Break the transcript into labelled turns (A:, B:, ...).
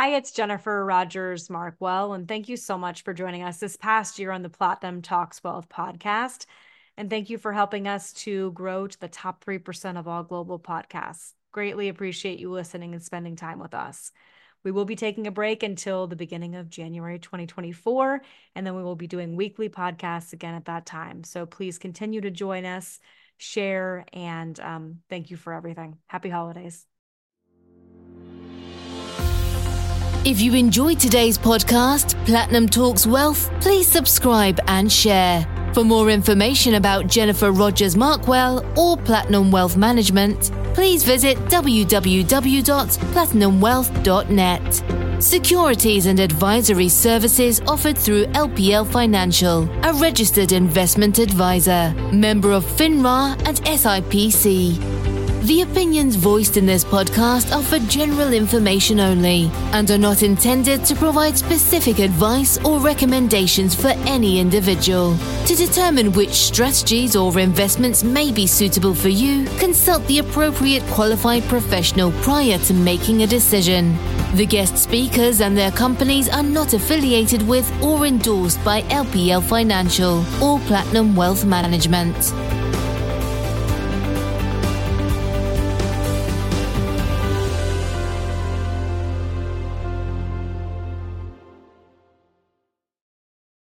A: Hi, it's Jennifer Rogers Markwell, and thank you so much for joining us this past year on the Platinum Talks Wealth podcast. And thank you for helping us to grow to the top 3% of all global podcasts. Greatly appreciate you listening and spending time with us. We will be taking a break until the beginning of January 2024, and then we will be doing weekly podcasts again at that time. So please continue to join us, share, and um, thank you for everything. Happy holidays.
B: If you enjoyed today's podcast, Platinum Talks Wealth, please subscribe and share. For more information about Jennifer Rogers Markwell or Platinum Wealth Management, please visit www.platinumwealth.net. Securities and advisory services offered through LPL Financial, a registered investment advisor, member of FINRA and SIPC. The opinions voiced in this podcast are for general information only and are not intended to provide specific advice or recommendations for any individual. To determine which strategies or investments may be suitable for you, consult the appropriate qualified professional prior to making a decision. The guest speakers and their companies are not affiliated with or endorsed by LPL Financial or Platinum Wealth Management.